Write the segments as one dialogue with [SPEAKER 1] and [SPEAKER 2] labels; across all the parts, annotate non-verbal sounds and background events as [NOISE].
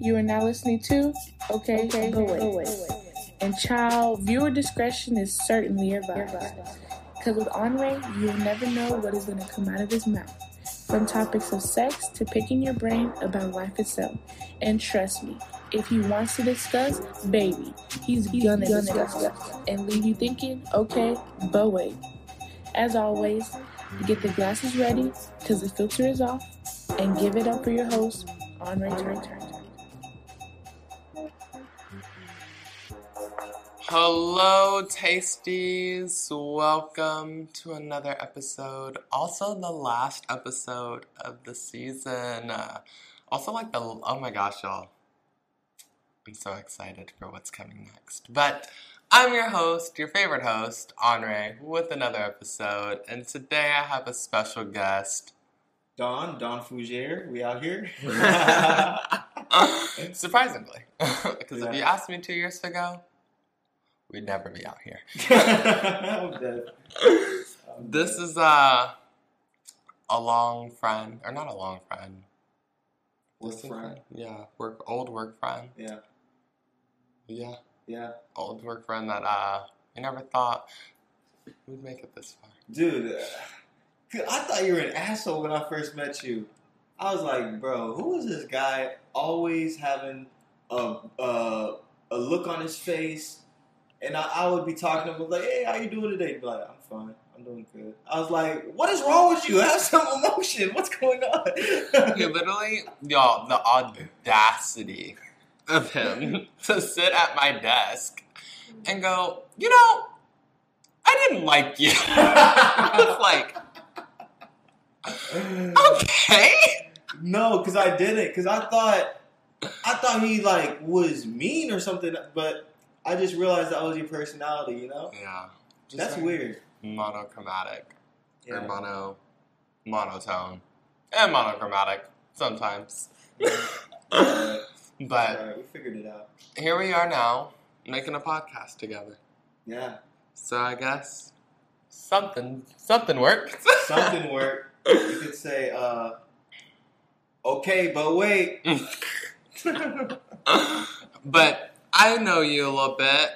[SPEAKER 1] You are now listening to Okay, okay, but wait. And child, viewer discretion is certainly advised. Because with Andre, you'll never know what is going to come out of his mouth. From topics of sex to picking your brain about life itself. And trust me, if he wants to discuss, baby, he's, gonna, discuss and leave you thinking, okay, but wait. As always, get the glasses ready because the filter is off and give it up for your host, Andre Turner.
[SPEAKER 2] Hello, tasties. Welcome to another episode. Also, the last episode of the season. Uh, also, like the oh my gosh, y'all. I'm so excited for what's coming next. But I'm your host, your favorite host, Andre, with another episode. And today I have a special guest.
[SPEAKER 3] Don, Don Fougere, we out here. [LAUGHS] [LAUGHS]
[SPEAKER 2] Surprisingly. [LAUGHS] Because if you asked me two years ago, we'd never be out here. [LAUGHS]
[SPEAKER 3] I'm dead. I'm [LAUGHS]
[SPEAKER 2] This is uh, a long friend, or not a long friend.
[SPEAKER 3] Work
[SPEAKER 2] Distant
[SPEAKER 3] friend.
[SPEAKER 2] Yeah, work old work friend.
[SPEAKER 3] Yeah,
[SPEAKER 2] Yeah,
[SPEAKER 3] yeah.
[SPEAKER 2] old work friend that uh, I never thought we'd make it this far.
[SPEAKER 3] Dude, uh, I thought you were an asshole when I first met you. I was like, bro, who is this guy always having a, a, a look on his face? And I, I would be talking to him, like, hey, how you doing today? He'd be like, I'm fine. I'm doing good. I was like, what is wrong with you? [LAUGHS] Have some emotion. What's going on?
[SPEAKER 2] He literally, y'all, the audacity of him [LAUGHS] to sit at my desk and go, you know, I didn't like you. [LAUGHS] I was like, okay.
[SPEAKER 3] No, because I didn't. Because I thought, I thought he like was mean or something. But I just realized that was your personality. You know,
[SPEAKER 2] Yeah. Just
[SPEAKER 3] that's
[SPEAKER 2] very
[SPEAKER 3] weird.
[SPEAKER 2] Monochromatic. or
[SPEAKER 3] Yeah.
[SPEAKER 2] mono monotone and monochromatic sometimes. [LAUGHS] But
[SPEAKER 3] alright, we figured it out.
[SPEAKER 2] here we are now making a podcast together.
[SPEAKER 3] Yeah,
[SPEAKER 2] So I guess something something worked.
[SPEAKER 3] something [LAUGHS] worked. You could say, uh, "Okay, but wait." [LAUGHS]
[SPEAKER 2] but I know you a little bit.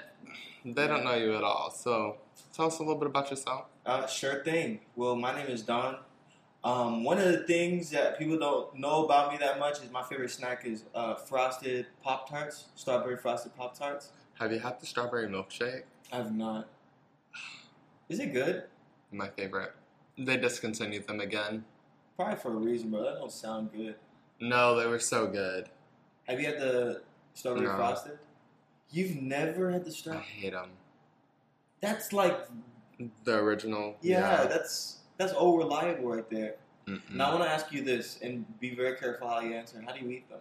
[SPEAKER 2] They don't know you at all. So tell us a little bit about yourself.
[SPEAKER 3] Uh, sure thing. Well, my name is Don. Um, one of the things that people don't know about me that much is my favorite snack is uh, frosted Pop Tarts, strawberry frosted Pop Tarts.
[SPEAKER 2] Have you had the strawberry milkshake?
[SPEAKER 3] I've not. Is it good?
[SPEAKER 2] My favorite. They discontinued them again.
[SPEAKER 3] Probably for a reason, bro. That don't sound good.
[SPEAKER 2] No, they were so good.
[SPEAKER 3] Have you had the strawberry
[SPEAKER 2] No.
[SPEAKER 3] frosted? You've never had the
[SPEAKER 2] stuff.
[SPEAKER 3] I
[SPEAKER 2] hate them.
[SPEAKER 3] That's like,
[SPEAKER 2] The original.
[SPEAKER 3] yeah, that's that's all reliable right there.
[SPEAKER 2] Mm-mm.
[SPEAKER 3] Now I want to ask you this, and be very careful how you answer. How do you eat them?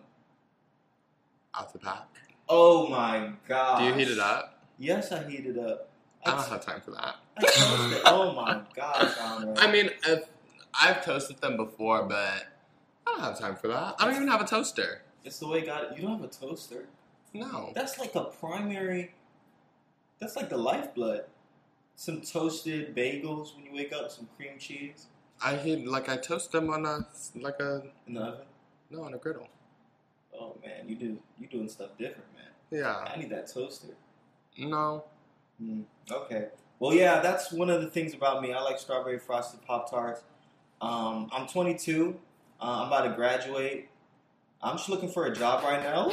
[SPEAKER 2] Out the pack.
[SPEAKER 3] Oh my god!
[SPEAKER 2] Do you heat it up?
[SPEAKER 3] Yes, I heat it up.
[SPEAKER 2] I don't have time for that.
[SPEAKER 3] I. Oh my gosh, Conrad.
[SPEAKER 2] I mean, if, I've toasted them before, but I don't have time for that. I don't even have a toaster.
[SPEAKER 3] it's the way God. You don't have a toaster.
[SPEAKER 2] No.
[SPEAKER 3] That's like the primary. That's like the lifeblood. Some toasted bagels when you wake up, some cream cheese
[SPEAKER 2] I heat like I toast them on a like a
[SPEAKER 3] in the oven.
[SPEAKER 2] no on a griddle.
[SPEAKER 3] Oh man, you do you doing stuff different, man.
[SPEAKER 2] Yeah.
[SPEAKER 3] I need that toaster.
[SPEAKER 2] No.
[SPEAKER 3] Mm, okay. Well, yeah, that's one of the things about me. I like strawberry frosted pop tarts. Um, I'm 22. Uh, I'm about to graduate. I'm just looking for a job right now.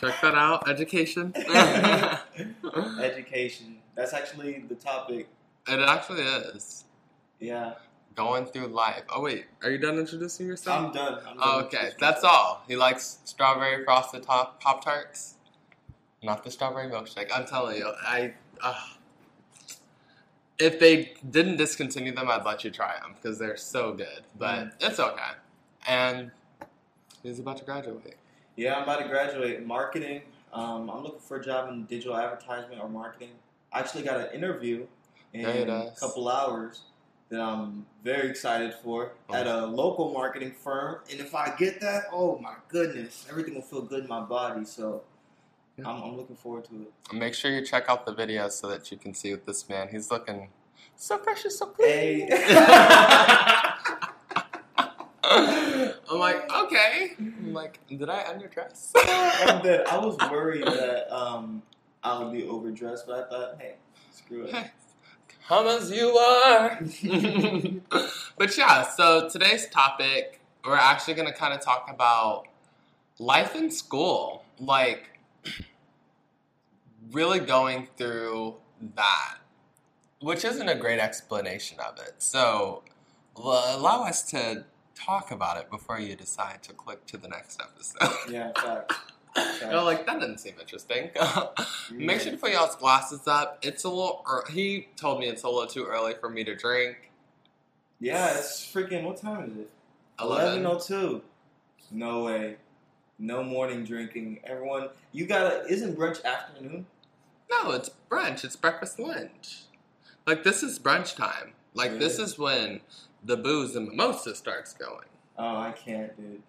[SPEAKER 2] Check that out. Education. [LAUGHS] [LAUGHS]
[SPEAKER 3] Education. That's actually the topic.
[SPEAKER 2] it actually is
[SPEAKER 3] Yeah,
[SPEAKER 2] going through life. Oh wait, are you done introducing yourself?
[SPEAKER 3] I'm done. I'm done
[SPEAKER 2] Oh, okay, that's all. He likes strawberry frosted top pop tarts, not the strawberry milkshake. I'm telling you, I. Uh, if they didn't discontinue them, I'd let you try them because they're so good. But it's okay. And he's about to graduate.
[SPEAKER 3] Yeah, I'm about to graduate marketing. Um, I'm looking for a job in digital advertisement or marketing. I actually got an interview in a couple hours that I'm very excited for at a local marketing firm. And if I get that, oh my goodness, everything will feel good in my body. So
[SPEAKER 2] Yeah.
[SPEAKER 3] I'm, I'm looking forward to it.
[SPEAKER 2] Make sure you check out the video so that you can see with this man. He's looking so fresh and so clean.
[SPEAKER 3] Hey. [LAUGHS] [LAUGHS]
[SPEAKER 2] I'm like, okay. I'm like, did I underdress? [LAUGHS]
[SPEAKER 3] and then I was worried that um, I would be overdressed, but I thought, hey, screw it.
[SPEAKER 2] Hey, [LAUGHS] Come as you are. [LAUGHS] but yeah, so today's topic, we're actually going to kind of talk about life in school. Like, really going through that, which isn't a great explanation of it. So, l- allow us to talk about it before you decide to click to the next episode. [LAUGHS]
[SPEAKER 3] Yeah, [LAUGHS] facts.
[SPEAKER 2] You're like, that doesn't seem interesting. [LAUGHS] Make sure to put y'all's glasses up. It's a little. he told me it's a little too early for me to drink.
[SPEAKER 3] Yeah, it's freaking. What time is it?
[SPEAKER 2] Eleven.
[SPEAKER 3] Eleven oh two. No way. No morning drinking. Everyone, you gotta. Isn't brunch afternoon?
[SPEAKER 2] No, it's brunch. It's breakfast lunch. Like this is brunch time. Like this is when the booze and mimosa starts going.
[SPEAKER 3] Oh, I can't, dude.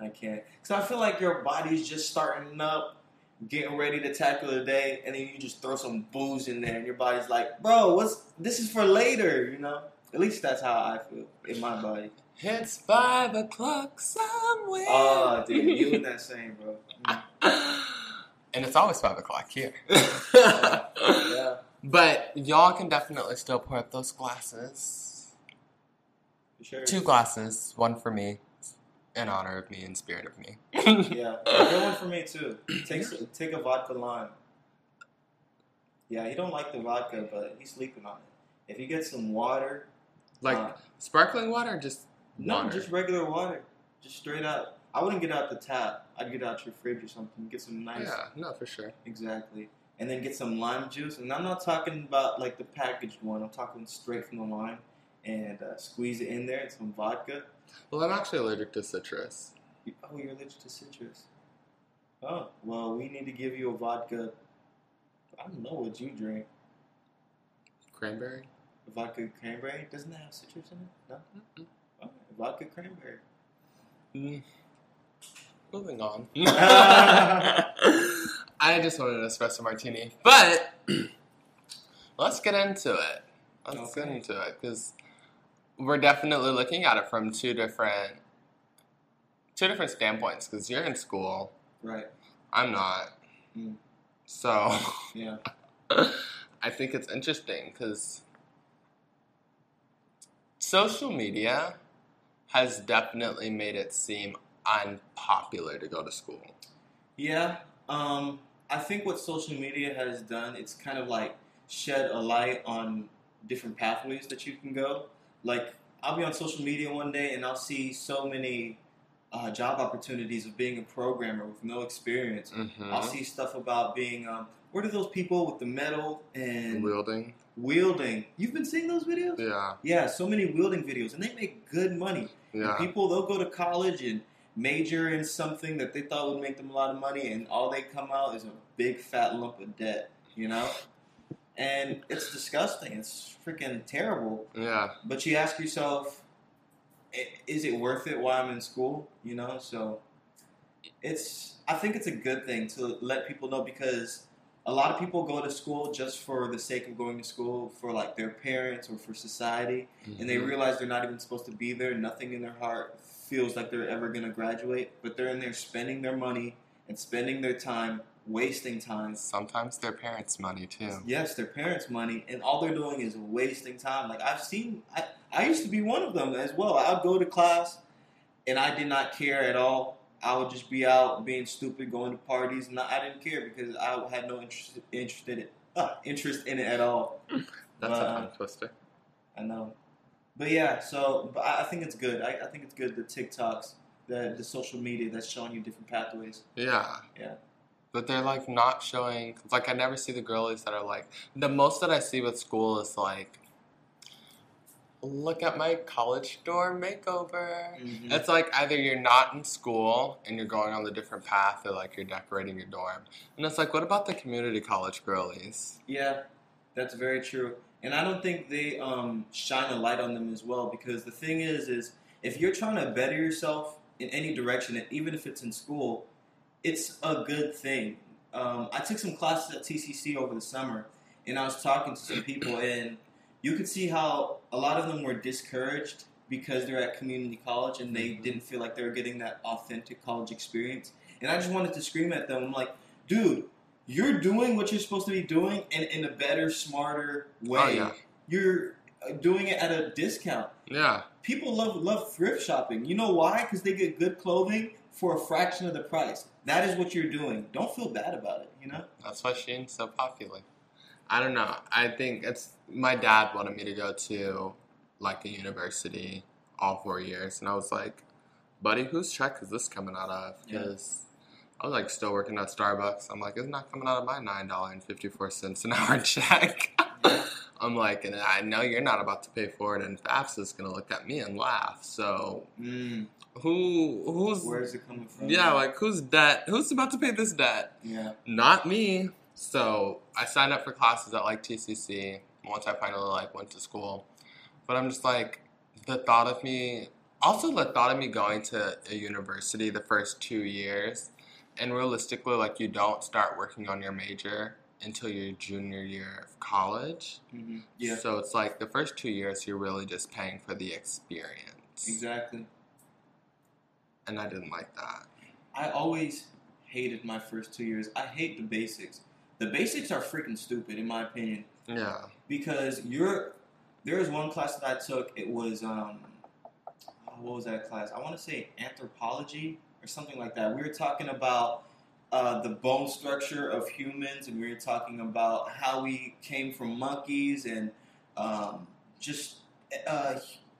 [SPEAKER 3] I can't. Cause I feel like your body's just starting up, getting ready to tackle the day, and then you just throw some booze in there, and your body's like, "Bro, what's this is for later?" You know. At least that's how I feel in my body.
[SPEAKER 2] It's five o'clock somewhere.
[SPEAKER 3] Oh, dude, you and that same, bro. [LAUGHS]
[SPEAKER 2] And it's always five o'clock here. [LAUGHS] [LAUGHS]
[SPEAKER 3] Yeah,
[SPEAKER 2] But y'all can definitely still pour up those glasses.
[SPEAKER 3] For sure.
[SPEAKER 2] Two glasses, one for me, in honor of me, in spirit of me. [LAUGHS]
[SPEAKER 3] Yeah, good one for me too. Take take a vodka lime. Yeah, he don't like the vodka, but he's sleeping on it. If you get some water,
[SPEAKER 2] like
[SPEAKER 3] uh,
[SPEAKER 2] sparkling water, or just
[SPEAKER 3] no,
[SPEAKER 2] water.
[SPEAKER 3] just regular water, just straight up. I wouldn't get out the tap. I'd get out your fridge or something. Get some nice,
[SPEAKER 2] yeah, no, for sure.
[SPEAKER 3] exactly, and then get some lime juice. And I'm not talking about like the packaged one. I'm talking straight from the lime, and uh, squeeze it in there and some vodka.
[SPEAKER 2] Well, I'm actually allergic to citrus.
[SPEAKER 3] You- Oh, you're allergic to citrus. Oh, well, we need to give you a vodka. I don't know what you drink.
[SPEAKER 2] Cranberry.
[SPEAKER 3] Vodka cranberry? Doesn't that have citrus in it? No?
[SPEAKER 2] Mm-mm.
[SPEAKER 3] Oh, vodka cranberry.
[SPEAKER 2] Mm. Moving on. [LAUGHS] [LAUGHS] I just wanted an espresso martini, but [CLEARS THROAT] let's get into it. Let's get
[SPEAKER 3] Okay.
[SPEAKER 2] into it because we're definitely looking at it from two different two different standpoints. Because you're in school,
[SPEAKER 3] Right.
[SPEAKER 2] I'm not,
[SPEAKER 3] Mm.
[SPEAKER 2] so [LAUGHS]
[SPEAKER 3] Yeah.
[SPEAKER 2] I think it's interesting because social media has definitely made it seem unpopular to go to school.
[SPEAKER 3] Yeah. Um, I think what social media has done, it's kind of like shed a light on different pathways that you can go. Like, I'll be on social media one day and I'll see so many uh, job opportunities of being a programmer with no experience.
[SPEAKER 2] Mm-hmm.
[SPEAKER 3] I'll see stuff about being, um, what are those people with the metal and
[SPEAKER 2] Wielding.
[SPEAKER 3] wielding? You've been seeing those videos?
[SPEAKER 2] Yeah,
[SPEAKER 3] Yeah, so many wielding videos, and they make good money. And
[SPEAKER 2] yeah.
[SPEAKER 3] people, they'll go to college and major in something that they thought would make them a lot of money, and all they come out is a big fat lump of debt, you know? And it's disgusting. It's freaking terrible.
[SPEAKER 2] Yeah,
[SPEAKER 3] But you ask yourself, is it worth it while I'm in school? You know, so it's. I think it's a good thing to let people know because a lot of people go to school just for the sake of going to school for like their parents or for society, and they
[SPEAKER 2] Mhm.
[SPEAKER 3] realize they're not even supposed to be there. Nothing in their heart feels like they're ever going to graduate, but they're in there spending their money and spending their time, wasting time.
[SPEAKER 2] sometimes their parents' money too.
[SPEAKER 3] Yes, their parents' money, and all they're doing is wasting time. Like I've seen, I, I used to be one of them as well. I'd go to class, and I did not care at all. I would just be out being stupid, going to parties, and I didn't care because I had no interest interest in it, uh, [LAUGHS] interest in it at all.
[SPEAKER 2] That's
[SPEAKER 3] Uh,
[SPEAKER 2] a tongue twister.
[SPEAKER 3] I know, but yeah. So, but I, I think it's good. I, I think it's good the TikToks, the the social media that's showing you different pathways.
[SPEAKER 2] Yeah.
[SPEAKER 3] Yeah.
[SPEAKER 2] But they're like not showing. Like I never see the girlies that are like the most that I see with school is like, look at my college dorm makeover.
[SPEAKER 3] Mm-hmm.
[SPEAKER 2] It's like either you're not in school and you're going on the different path, or like you're decorating your dorm. And it's like, what about the community college girlies?
[SPEAKER 3] Yeah, that's very true. And I don't think they um, shine a light on them as well because the thing is, is if you're trying to better yourself in any direction, and even if it's in school, it's a good thing. Um, I took some classes at TCC over the summer, and I was talking to some people, and you could see how a lot of them were discouraged because they're at community college and they didn't feel like they were getting that authentic college experience. And I just wanted to scream at them. I'm like, dude, you're doing what you're supposed to be doing and in a better, smarter way.
[SPEAKER 2] Oh, yeah.
[SPEAKER 3] You're uh, doing it at a discount.
[SPEAKER 2] Yeah.
[SPEAKER 3] People love love thrift shopping. You know why? Because they get good clothing for a fraction of the price. That is what you're doing. Don't feel bad about it. You know.
[SPEAKER 2] That's why Shein's so popular. I don't know. I think it's my dad wanted me to go to like a university all four years, and I was like, "Buddy, whose check is this coming out of?"
[SPEAKER 3] Yeah.
[SPEAKER 2] Because I was like still working at Starbucks. I'm like, "It's not coming out of my nine dollar and fifty four cents an [LAUGHS] hour check." [LAUGHS] I'm like, and I know you're not about to pay for it, and FAFSA's gonna look at me and laugh. So
[SPEAKER 3] Mm,
[SPEAKER 2] who who's
[SPEAKER 3] where's it coming from?
[SPEAKER 2] yeah, like who's debt? Who's about to pay this debt?
[SPEAKER 3] yeah.
[SPEAKER 2] Not me. So I signed up for classes at like TCC once I finally like went to school. But I'm just like the thought of me also the thought of me going to a university the first two years and realistically like you don't start working on your major until your junior year of college.
[SPEAKER 3] hmm Yeah.
[SPEAKER 2] So it's like the first two years you're really just paying for the experience.
[SPEAKER 3] Exactly.
[SPEAKER 2] And I didn't like that.
[SPEAKER 3] I always hated my first two years. I hate the basics. The basics are freaking stupid, in my opinion,
[SPEAKER 2] Yeah.
[SPEAKER 3] because you're. There was one class that I took. It was um, what was that class? I want to say anthropology or something like that. We were talking about uh, the bone structure of humans, and we were talking about how we came from monkeys and um, just uh,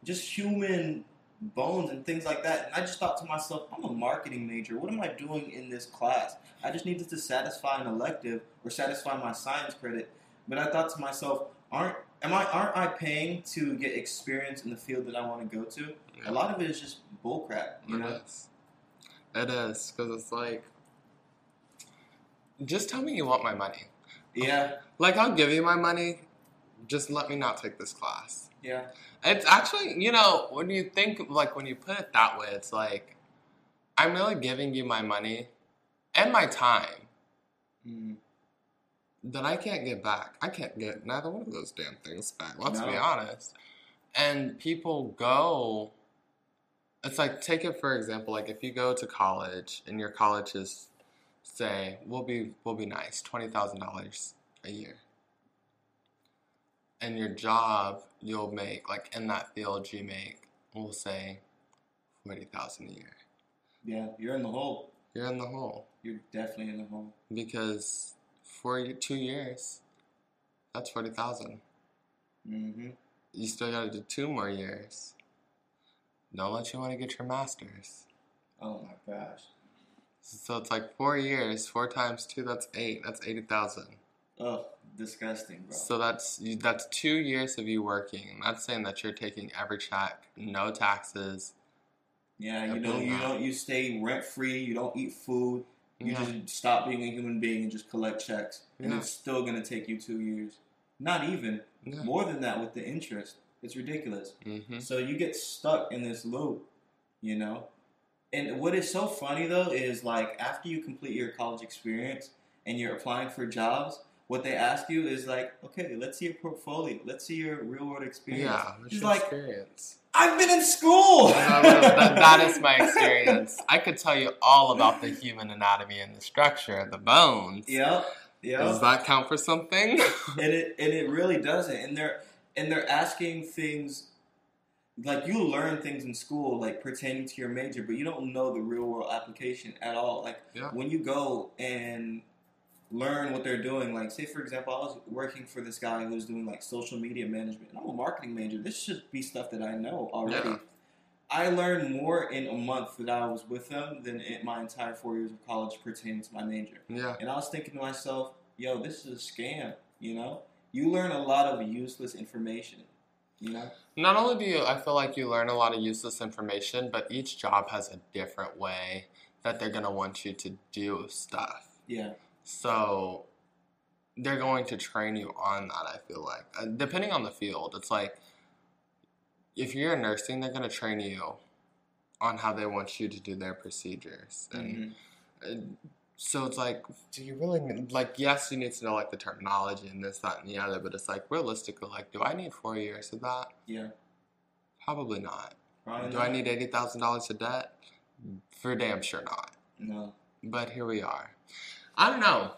[SPEAKER 3] just human bones and things like that. And I just thought to myself, I'm a marketing major. What am I doing in this class? I just needed to satisfy an elective or satisfy my science credit. But I thought to myself, aren't am I aren't I paying to get experience in the field that I want to go to?
[SPEAKER 2] Yeah.
[SPEAKER 3] A lot of it is just bullcrap, you know.
[SPEAKER 2] It is. It is because it's like, just tell me you want my money.
[SPEAKER 3] Yeah,
[SPEAKER 2] Like I'll give you my money. Just let me not take this class.
[SPEAKER 3] Yeah,
[SPEAKER 2] It's actually, you know, when you think like when you put it that way, it's like I'm really giving you my money and my time
[SPEAKER 3] mm,
[SPEAKER 2] that I can't get back. I can't get neither one of those damn things back. Let's be honest. And people go. It's like take it for example. Like if you go to college and your college is, say, we'll be we'll be nice, twenty thousand dollars a year. And your job, you'll make like in that field, you make we'll say forty thousand a year.
[SPEAKER 3] yeah. You're in the hole.
[SPEAKER 2] You're in the hole
[SPEAKER 3] You're definitely in the hole.
[SPEAKER 2] because for two years, that's forty thousand.
[SPEAKER 3] Mm-hmm.
[SPEAKER 2] you still got to do two more years. Don't let you want to get your master's.
[SPEAKER 3] Oh my gosh.
[SPEAKER 2] So it's like four years, four times two, that's eight. That's eighty thousand.
[SPEAKER 3] Oh, disgusting, bro.
[SPEAKER 2] So that's that's two years of you working. I'm not saying that you're taking every check, no taxes.
[SPEAKER 3] yeah, you don't. You don't. You stay rent free. You don't eat food. You
[SPEAKER 2] Yeah.
[SPEAKER 3] just stop being a human being and just collect checks, and
[SPEAKER 2] Yeah.
[SPEAKER 3] it's still gonna take you two years. Not even
[SPEAKER 2] Yeah.
[SPEAKER 3] more than that with the interest. It's ridiculous.
[SPEAKER 2] hmm
[SPEAKER 3] So you get stuck in this loop, you know. And what is so funny though is like after you complete your college experience and you're applying for jobs, what they ask you is like, okay, let's see your portfolio, let's see your real world experience.
[SPEAKER 2] Yeah, what's
[SPEAKER 3] He's
[SPEAKER 2] your
[SPEAKER 3] like,
[SPEAKER 2] experience?
[SPEAKER 3] I've been in school.
[SPEAKER 2] No, no, that, that is my [LAUGHS] experience. I could tell you all about the human anatomy and the structure, of the bones.
[SPEAKER 3] Yep. Yep.
[SPEAKER 2] Does that count for something?
[SPEAKER 3] and it and it really doesn't. And they're and they're asking things like you learn things in school like pertaining to your major, but you don't know the real world application at all. Like
[SPEAKER 2] Yeah.
[SPEAKER 3] when you go and learn what they're doing, like say for example, I was working for this guy who's doing like social media management. And I'm a marketing major. This should be stuff that I know already.
[SPEAKER 2] Yeah.
[SPEAKER 3] I learned more in a month that I was with them than in my entire four years of college pertaining to my major.
[SPEAKER 2] yeah.
[SPEAKER 3] And I was thinking to myself, yo, this is a scam, you know? You learn a lot of useless information, you know?
[SPEAKER 2] Not only do you, I feel like you learn a lot of useless information, but each job has a different way that they're going to want you to do stuff.
[SPEAKER 3] Yeah.
[SPEAKER 2] So they're going to train you on that, I feel like. Uh, depending on the field, it's like if you're a nursing, they're going to train you on how they want you to do their procedures. And
[SPEAKER 3] Mhm.
[SPEAKER 2] uh, so it's like, do you really need, like, yes, you need to know like the terminology and this, that, and the other, but it's like realistically, like, do I need four years of that?
[SPEAKER 3] Yeah.
[SPEAKER 2] Probably not.
[SPEAKER 3] Probably
[SPEAKER 2] Do
[SPEAKER 3] not.
[SPEAKER 2] I need eighty thousand dollars of debt? For damn sure not.
[SPEAKER 3] No.
[SPEAKER 2] But here we are. I don't know.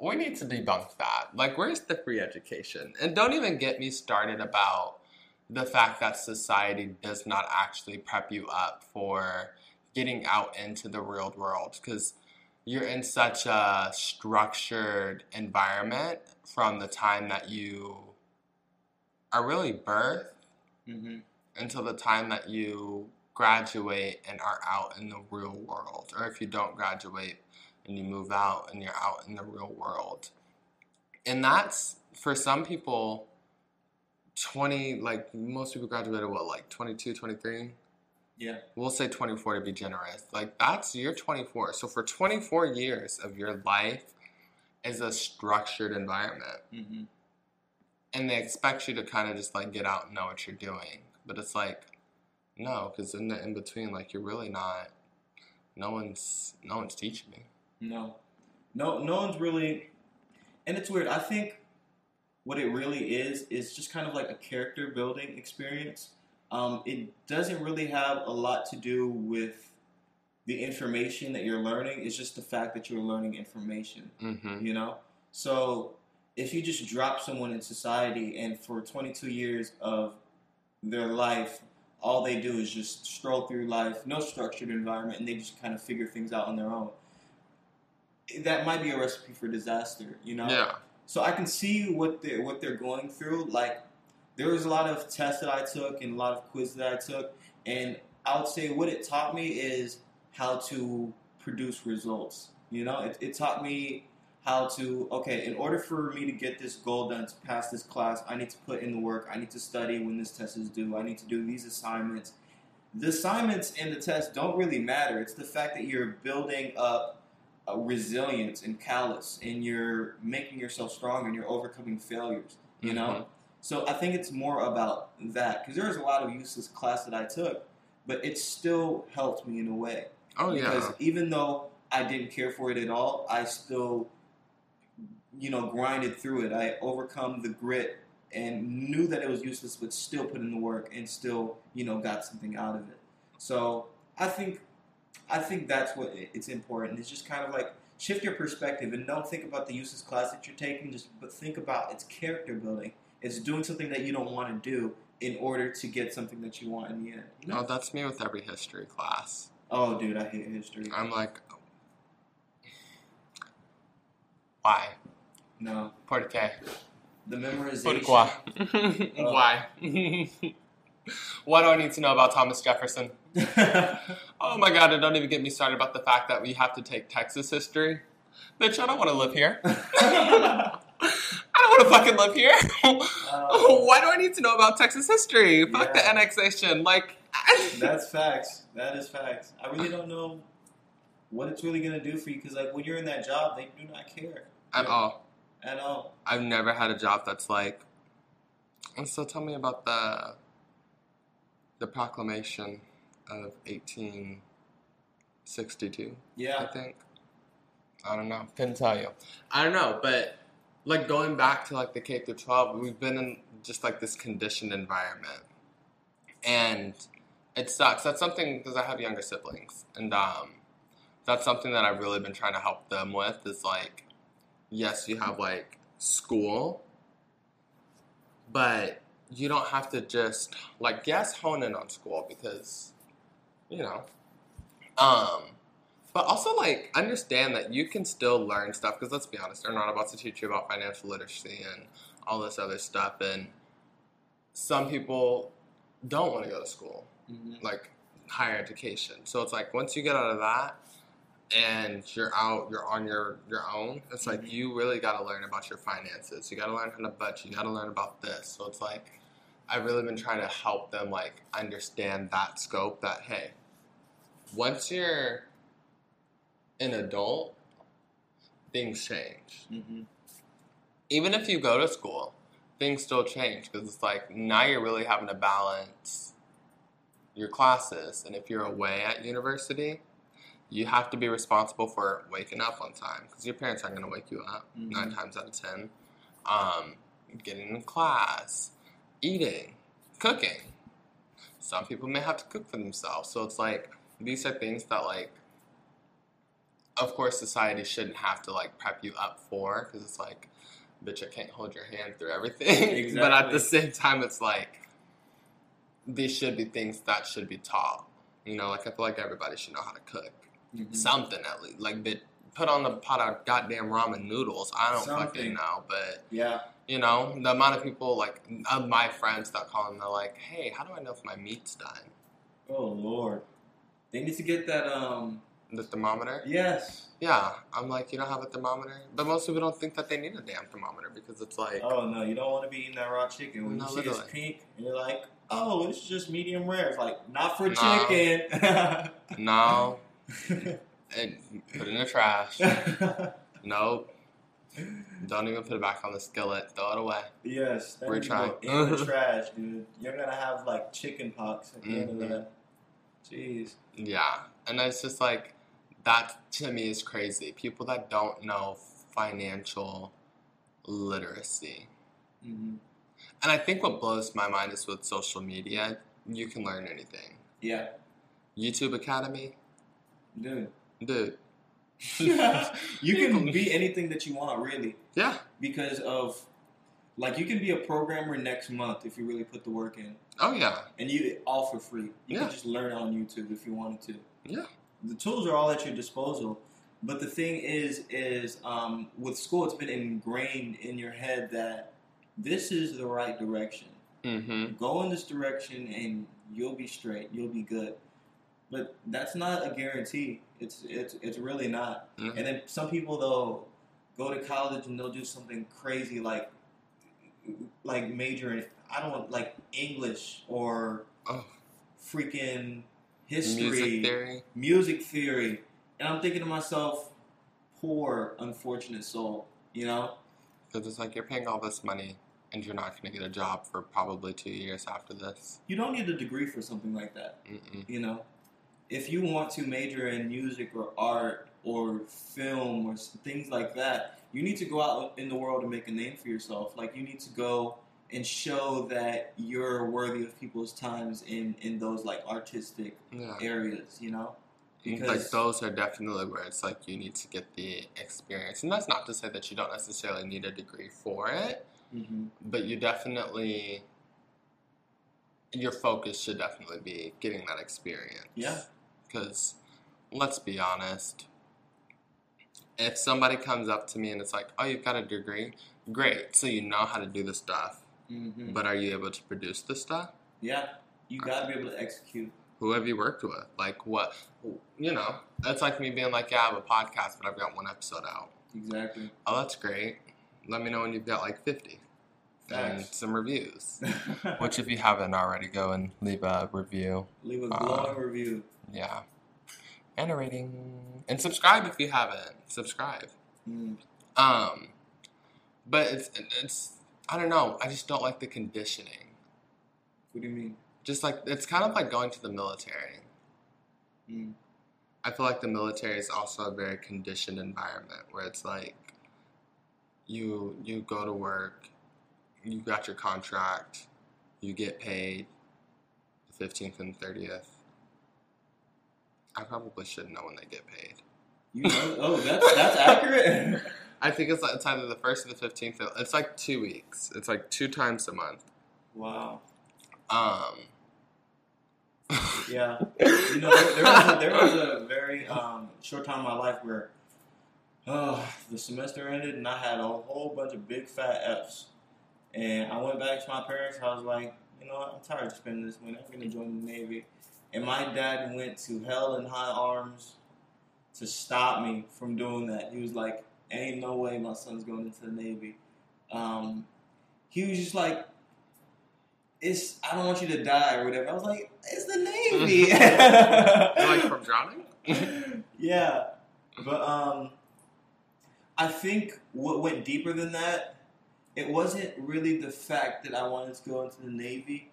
[SPEAKER 2] We need to debunk that. Like, where's the free education? And don't even get me started about the fact that society does not actually prep you up for getting out into the real world because you're in such a structured environment from the time that you are really birthed
[SPEAKER 3] Mm-hmm.
[SPEAKER 2] until the time that you graduate and are out in the real world. Or if you don't graduate and you move out and you're out in the real world. And that's for some people 20 like most people graduated what like 22 23
[SPEAKER 3] Yeah.
[SPEAKER 2] we'll say 24 to be generous like that's you're 24 so for 24 years of your life is a structured environment
[SPEAKER 3] Mm-hmm.
[SPEAKER 2] and they expect you to kind of just like get out and know what you're doing but it's like no because in the in between like you're really not no one's no one's teaching me
[SPEAKER 3] No. No no one's really and it's weird. I think what it really is is just kind of like a character building experience. Um, it doesn't really have a lot to do with the information that you're learning. It's just the fact that you're learning information.
[SPEAKER 2] mm-hmm
[SPEAKER 3] you know so if you just drop someone in society and for 22 years of their life all they do is just stroll through life no structured environment and they just kind of figure things out on their own that might be a recipe for disaster you know
[SPEAKER 2] yeah
[SPEAKER 3] so I can see what they what they're going through. Like there was a lot of tests that I took and a lot of quizzes that I took, and I would say what it taught me is how to produce results. You know, it, it taught me how to okay. In order for me to get this goal done to pass this class, I need to put in the work. I need to study when this test is due. I need to do these assignments. The assignments and the tests don't really matter. It's the fact that you're building up resilience and callous and you're making yourself stronger and you're overcoming failures you know
[SPEAKER 2] Mhm.
[SPEAKER 3] so i think it's more about that because there was a lot of useless class that i took but it still helped me in a way
[SPEAKER 2] oh yeah because
[SPEAKER 3] even though i didn't care for it at all i still you know grinded through it. I overcome the grit and knew that it was useless but still put in the work and still you know got something out of it. So i think i think that's what it's important. It's just kind of like shift your perspective and don't think about the useless class that you're taking just but think about it's character building. It's doing something that you don't want to do in order to get something that you want in the end. You know?
[SPEAKER 2] no that's me with every history class.
[SPEAKER 3] Oh dude i hate history.
[SPEAKER 2] I'm like why
[SPEAKER 3] no
[SPEAKER 2] por qué
[SPEAKER 3] the memorization
[SPEAKER 2] Pourquoi? [LAUGHS] Why? [LAUGHS] what do I need to know about Thomas Jefferson? [LAUGHS] Oh my god, and don't even get me started about the fact that we have to take Texas history. Bitch, I don't want to live here. I don't want to fucking live here.
[SPEAKER 3] Oh.
[SPEAKER 2] Why do I need to know about Texas history? Fuck the annexation. Like,
[SPEAKER 3] That's facts. That is facts. I really don't know what it's really gonna do for you because, like, when you're in that job, they do not care
[SPEAKER 2] at all.
[SPEAKER 3] At all.
[SPEAKER 2] I've never had a job that's like. And so tell me about the the proclamation of 1862.
[SPEAKER 3] Yeah, I
[SPEAKER 2] think. I don't know. Couldn't tell you. I don't know, but like going back to like the K through 12, we've been in just like this conditioned environment, and it sucks. That's something because I have younger siblings, and um, that's something that I've really been trying to help them with. Is like, yes, you have like school, but you don't have to just like yes hone in on school because you know um but also like understand that you can still learn stuff because let's be honest they're not about to teach you about financial literacy and all this other stuff and some people don't want to go to school
[SPEAKER 3] Mhm.
[SPEAKER 2] like higher education so it's like once you get out of that and you're out you're on your your own it's like
[SPEAKER 3] Mhm.
[SPEAKER 2] you really got to learn about your finances you got to learn how to budget you got to learn about this so it's like i've really been trying to help them like understand that scope that hey once you're an adult things change
[SPEAKER 3] Mhm.
[SPEAKER 2] even if you go to school, things still change because it's like now you're really having to balance your classes. And if you're away at university, you have to be responsible for waking up on time because your parents aren't going to wake you up
[SPEAKER 3] Mhm.
[SPEAKER 2] nine times out of ten. Um, getting in class, eating, cooking. Some people may have to cook for themselves. So it's like these are things that like of course society shouldn't have to like prep you up for because it's like bitch I can't hold your hand through everything. [LAUGHS] but at the same time it's like these should be things that should be taught. You know, like I feel like everybody should know how to cook.
[SPEAKER 3] Mhm.
[SPEAKER 2] Something at least. Like put on the pot of goddamn ramen noodles. I don't
[SPEAKER 3] Something.
[SPEAKER 2] fucking know, but
[SPEAKER 3] Yeah.
[SPEAKER 2] you know, the amount of people like of my friends that call and they're like, "Hey, how do I know if my meat's done?"
[SPEAKER 3] Oh Lord. They need to get that. Um.
[SPEAKER 2] The thermometer.
[SPEAKER 3] Yes.
[SPEAKER 2] Yeah, I'm like, you don't have a thermometer, but most people don't think that they need a damn thermometer because it's like,
[SPEAKER 3] Oh no, you don't want to be eating that raw chicken. When
[SPEAKER 2] No,
[SPEAKER 3] you see it's pink, and you're like, "Oh, it's just medium rare." It's like not for [LAUGHS]
[SPEAKER 2] No.
[SPEAKER 3] chicken.
[SPEAKER 2] no, and put it in the trash. [LAUGHS] Nope, don't even put it back on the skillet. Throw it away.
[SPEAKER 3] yes,
[SPEAKER 2] We're
[SPEAKER 3] needs to go
[SPEAKER 2] trying.
[SPEAKER 3] in the [LAUGHS] trash, dude. You're gonna have like chicken pox at the end
[SPEAKER 2] Mhm.
[SPEAKER 3] of that. Jeez.
[SPEAKER 2] Yeah, and it's just like that to me is crazy. People that don't know financial literacy.
[SPEAKER 3] hmm
[SPEAKER 2] And I think what blows my mind is with social media, you can learn anything.
[SPEAKER 3] Yeah,
[SPEAKER 2] YouTube Academy,
[SPEAKER 3] dude.
[SPEAKER 2] dude. [LAUGHS]
[SPEAKER 3] you can be anything that you want, really,
[SPEAKER 2] Yeah,
[SPEAKER 3] because of like you can be a programmer next month if you really put the work in,
[SPEAKER 2] oh yeah,
[SPEAKER 3] and you all for free. You
[SPEAKER 2] Yeah.
[SPEAKER 3] can just learn on YouTube if you wanted to.
[SPEAKER 2] Yeah.
[SPEAKER 3] the tools are all at your disposal. But the thing is, is um, with school, it's been ingrained in your head that this is the right direction.
[SPEAKER 2] mm-hmm.
[SPEAKER 3] Go in this direction, and you'll be straight. You'll be good. But that's not a guarantee. It's it's it's really not.
[SPEAKER 2] Mhm.
[SPEAKER 3] And then some people they'll go to college and they'll do something crazy like like major in I don't want like English or
[SPEAKER 2] Oh.
[SPEAKER 3] freaking history,
[SPEAKER 2] Music theory.
[SPEAKER 3] music theory. And I'm thinking to myself, poor unfortunate soul, you know?
[SPEAKER 2] Because it's like you're paying all this money and you're not going to get a job for probably two years after this.
[SPEAKER 3] You don't need a degree for something like that,
[SPEAKER 2] Mm-mm.
[SPEAKER 3] you know? If you want to major in music or art or film or things like that, you need to go out in the world and make a name for yourself. Like you need to go and show that you're worthy of people's times in in those like artistic
[SPEAKER 2] Yeah.
[SPEAKER 3] areas, you know?
[SPEAKER 2] like
[SPEAKER 3] Because
[SPEAKER 2] those are definitely where it's like you need to get the experience. And that's not to say that you don't necessarily need a degree for it,
[SPEAKER 3] Mhm.
[SPEAKER 2] but you definitely, your focus should definitely be getting that experience.
[SPEAKER 3] Yeah.
[SPEAKER 2] Because let's be honest, if somebody comes up to me and it's like, oh, you've got a degree, great. So you know how to do the stuff,
[SPEAKER 3] Mhm.
[SPEAKER 2] but are you able to produce the stuff?
[SPEAKER 3] Yeah, you got to be able to execute.
[SPEAKER 2] Who have you worked with? Like what? You know, that's like me being like, yeah, I have a podcast, but I've got one episode out.
[SPEAKER 3] Exactly.
[SPEAKER 2] Oh, that's great. Let me know when you've got like 50 and some reviews. [LAUGHS] Which, if you haven't already, go and leave a review.
[SPEAKER 3] Leave a
[SPEAKER 2] Uh,
[SPEAKER 3] glowing review.
[SPEAKER 2] Yeah. And a rating. And subscribe if you haven't. Subscribe.
[SPEAKER 3] Mm.
[SPEAKER 2] Um, but it's, it's, I don't know. I just don't like the conditioning.
[SPEAKER 3] What do you mean?
[SPEAKER 2] Just like, it's kind of like going to the military.
[SPEAKER 3] Mm.
[SPEAKER 2] I feel like the military is also a very conditioned environment where it's like you you go to work, you got your contract, you get paid the fifteenth and thirtieth. I probably should know when they get paid.
[SPEAKER 3] You know? Oh, that's that's accurate. [LAUGHS]
[SPEAKER 2] I think it's it's either the first or the fifteenth. It's like two weeks. It's like two times a month.
[SPEAKER 3] wow.
[SPEAKER 2] Um.
[SPEAKER 3] Yeah. [LAUGHS] You know, there, there was a, there was a very um, short time in my life where uh, the semester ended and I had a whole bunch of big fat F's. And I went back to my parents. I was like, you know what? I'm tired of spending this money. I'm going to join the Navy. And my dad went to hell in high arms to stop me from doing that. He was like, ain't no way my son's going into the Navy. Um, he was just like, it's I don't want you to die or whatever. I was like, it's the Navy. [LAUGHS]
[SPEAKER 2] like from drowning. [LAUGHS]
[SPEAKER 3] yeah, but um, I think what went deeper than that, it wasn't really the fact that I wanted to go into the Navy.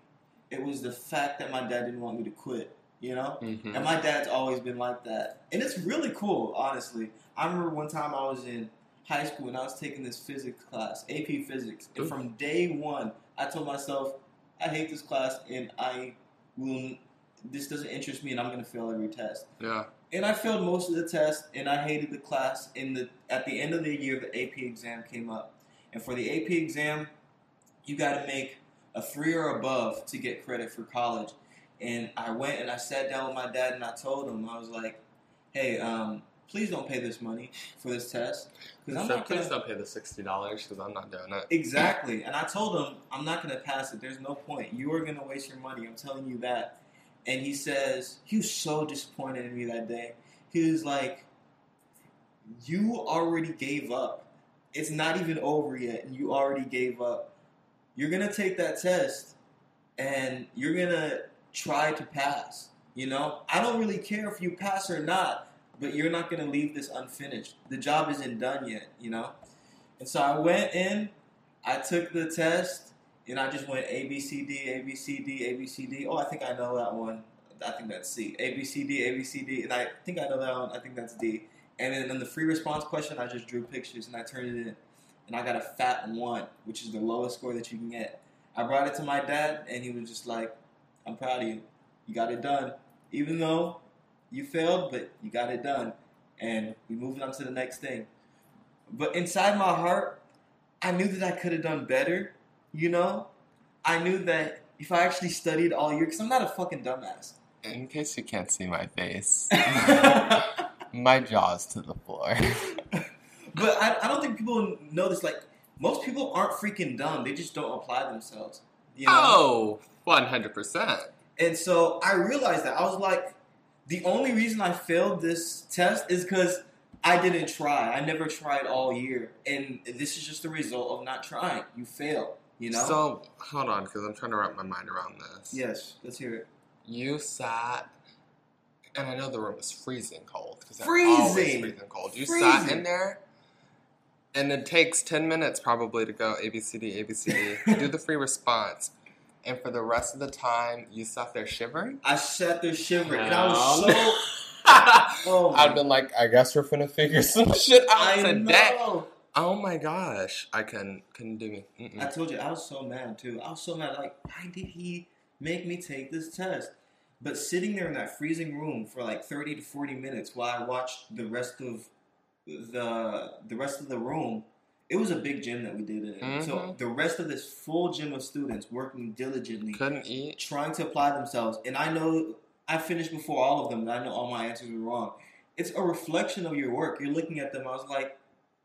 [SPEAKER 3] It was the fact that my dad didn't want me to quit. You know.
[SPEAKER 2] hmm
[SPEAKER 3] And my dad's always been like that. And it's really cool, honestly. I remember one time I was in high school and I was taking this physics class, AP physics. And
[SPEAKER 2] Ooh.
[SPEAKER 3] from day one, I told myself, I hate this class and I will. This doesn't interest me, and I'm gonna fail every test.
[SPEAKER 2] Yeah.
[SPEAKER 3] And I failed most of the tests, and I hated the class. In the at the end of the year, the AP exam came up, and for the AP exam, you got to make a three or above to get credit for college. And I went and I sat down with my dad, and I told him I was like, "Hey, um, please don't pay this money for this test because I'm not
[SPEAKER 2] please
[SPEAKER 3] gonna."
[SPEAKER 2] don't pay the sixty dollars because I'm not doing it. [LAUGHS]
[SPEAKER 3] Exactly, and I told him I'm not gonna pass it. There's no point. You are gonna waste your money. I'm telling you that. And he says he was so disappointed in me that day. He was like, "You already gave up. It's not even over yet, and you already gave up. You're gonna take that test, and you're gonna try to pass. You know, I don't really care if you pass or not, but you're not gonna leave this unfinished. The job isn't done yet. You know." And so I went in, I took the test, and I just went A B C D A B C D A B C D. Oh, I think I know that one. I think that's C. A B C D A B C D, and I think I know that one. I think that's D. And then in the free response question, I just drew pictures and I turned it in, and I got a fat one, which is the lowest score that you can get. I brought it to my dad, and he was just like, "I'm proud of you. You got it done, even though you failed, but you got it done." And we moved on to the next thing. But inside my heart, I knew that I could have done better. You know, I knew that if I actually studied all year, because I'm not a fucking dumbass.
[SPEAKER 2] In case you can't see my face, [LAUGHS] my jaw's to the floor. [LAUGHS]
[SPEAKER 3] I, I don't think people know this. Like, most people aren't freaking dumb. They just don't apply themselves. You know?
[SPEAKER 2] Oh, 100%.
[SPEAKER 3] And so I realized that. I was like, the only reason I failed this test is because I didn't try. I never tried all year. And this is just the result of not trying. You fail, you know?
[SPEAKER 2] So, hold on, because I'm trying to wrap my mind around this.
[SPEAKER 3] yes, let's hear it.
[SPEAKER 2] You sat, and I know the room was freezing cold. Because
[SPEAKER 3] Freezing!
[SPEAKER 2] freezing cold. You sat in there, and it takes 10 minutes probably to go ABCD, ABCD, do the [LAUGHS] free response. And for the rest of the time, you sat there shivering?
[SPEAKER 3] I sat there shivering, and I was so. [LAUGHS]
[SPEAKER 2] Oh I'd
[SPEAKER 3] Oh
[SPEAKER 2] been like, I guess we're finna figure [LAUGHS] some shit out
[SPEAKER 3] I
[SPEAKER 2] today.
[SPEAKER 3] know.
[SPEAKER 2] Oh my gosh, I can couldn't do me.
[SPEAKER 3] I
[SPEAKER 2] Mm-mm.
[SPEAKER 3] told you I was so mad too. I was so mad. Like, why did he make me take this test? But sitting there in that freezing room for like thirty to forty minutes while I watched the rest of the the rest of the room, it was a big gym that we did it in. So
[SPEAKER 2] mm-hmm.
[SPEAKER 3] the rest of this full gym of students working diligently,
[SPEAKER 2] Couldn't eat.
[SPEAKER 3] trying to apply themselves, and I know I finished before all of them, and I know all my answers were wrong. It's a reflection of your work. You're looking at them. I was like,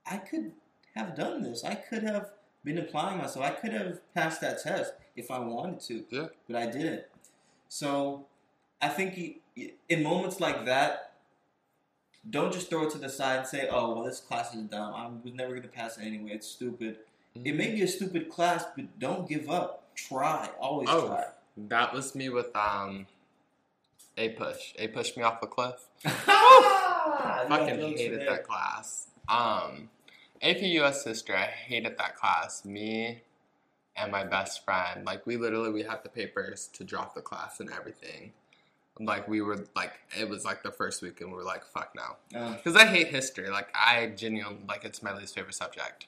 [SPEAKER 3] I could have done this. I could have been applying myself. I could have passed that test if I wanted to.
[SPEAKER 2] Yeah.
[SPEAKER 3] But I didn't. So I think in moments like that, don't just throw it to the side and say, "Oh, well, this class is dumb. I was never going to pass it anyway. It's stupid." It may be a stupid class, but don't give up. Try. Always
[SPEAKER 2] Oh.
[SPEAKER 3] try.
[SPEAKER 2] That was me with um APUSH. A pushed me off a cliff. [LAUGHS]
[SPEAKER 3] I
[SPEAKER 2] Fucking hated that class. Um AP US history, I hated that class. Me and my best friend, like we literally we had the papers to drop the class and everything. Like we were like it was like the first week and we were like fuck no.
[SPEAKER 3] Uh,
[SPEAKER 2] Because I hate history. Like I genuinely like it's my least favorite subject.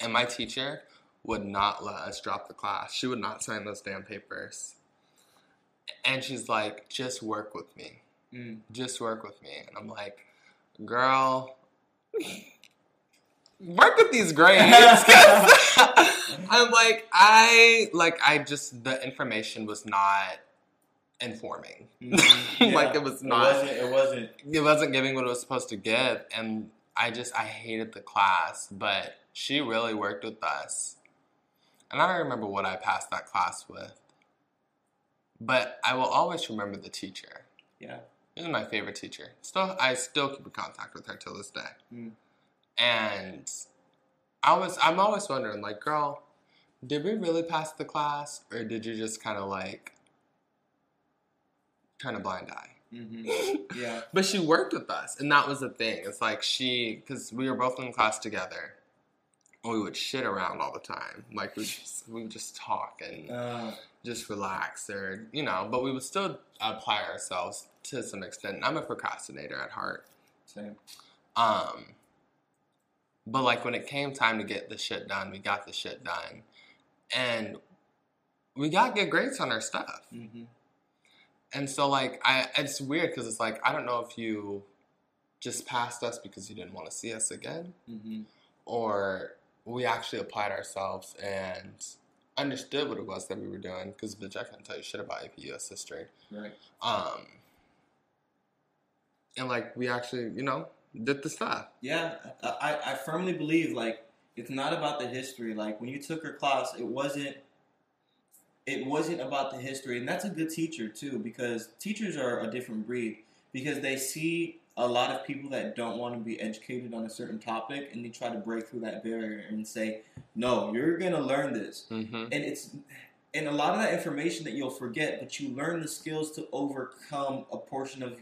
[SPEAKER 2] And my teacher would not let us drop the class. She would not sign those damn papers. And she's like, just work with me.
[SPEAKER 3] mm.
[SPEAKER 2] Just work with me. And I'm like, girl, [LAUGHS] work with these grades. [LAUGHS] [LAUGHS] I'm like, I like I just the information was not informing. [LAUGHS]
[SPEAKER 3] Mhm.
[SPEAKER 2] Like, it was not-
[SPEAKER 3] It wasn't. It wasn't.
[SPEAKER 2] it wasn't giving what it was supposed to give and i just i hated the class but she really worked with us and i don't remember what i passed that class with but i will always remember the teacher
[SPEAKER 3] Yeah.
[SPEAKER 2] this is my favorite teacher still i still keep in contact with her till this day
[SPEAKER 3] Mm.
[SPEAKER 2] and i was i'm always wondering like girl did we really pass the class or did you just kind of like turn of blind eye
[SPEAKER 3] hmm [LAUGHS] Yeah.
[SPEAKER 2] but she worked with us, and that was the thing. It's like she, because we were both in class together, and we would shit around all the time. Like we just, we would just talk and
[SPEAKER 3] Uh,
[SPEAKER 2] just relax, or you know. But we would still apply ourselves to some extent. I'm a procrastinator at heart.
[SPEAKER 3] same.
[SPEAKER 2] Um, but like when it came time to get the shit done, we got the shit done, and we got good grades on our stuff.
[SPEAKER 3] hmm
[SPEAKER 2] and so like I, it's weird because it's like I don't know if you just passed us because you didn't want to see us again,
[SPEAKER 3] Mm-hmm.
[SPEAKER 2] or we actually applied ourselves and understood what it was that we were doing. Because bitch, I can't tell you shit about AP US history.
[SPEAKER 3] Right.
[SPEAKER 2] Um, and like we actually, you know, did the stuff.
[SPEAKER 3] Yeah, I I firmly believe like it's not about the history. Like when you took her class, it wasn't. It wasn't about the history, and that's a good teacher too, because teachers are a different breed. Because they see a lot of people that don't want to be educated on a certain topic, and they try to break through that barrier and say, "No, you're gonna learn this."
[SPEAKER 2] Mm-hmm.
[SPEAKER 3] and it's and a lot of that information that you'll forget, but you learn the skills to overcome a portion of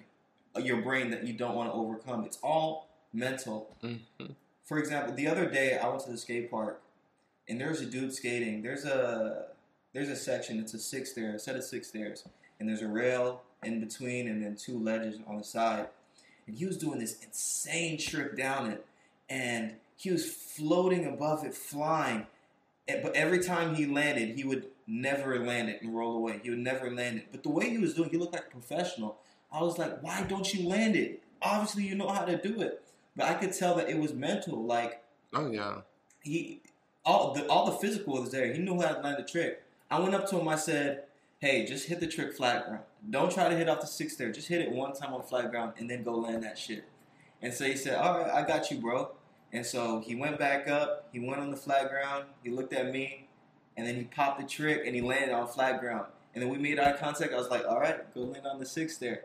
[SPEAKER 3] your brain that you don't want to overcome. It's all mental.
[SPEAKER 2] Mm-hmm.
[SPEAKER 3] For example, the other day I went to the skate park, and there's a dude skating. There's a there's a section. It's a six stair, a set of six stairs, and there's a rail in between, and then two ledges on the side. And he was doing this insane trick down it, and he was floating above it, flying. But every time he landed, he would never land it and roll away. He would never land it. But the way he was doing, he looked like a professional. I was like, why don't you land it? Obviously, you know how to do it. But I could tell that it was mental. Like
[SPEAKER 2] Oh yeah.
[SPEAKER 3] he, all the all the physical was there. He knew how to land the trick. I went up to him. I said, "Hey, just hit the trick flat ground. Don't try to hit off the six there. Just hit it one time on flat ground and then go land that shit." And so he said, "All right, I got you, bro." And so he went back up. He went on the flat ground. He looked at me, and then he popped the trick and he landed on flat ground. And then we made eye contact. I was like, "All right, go land on the six there."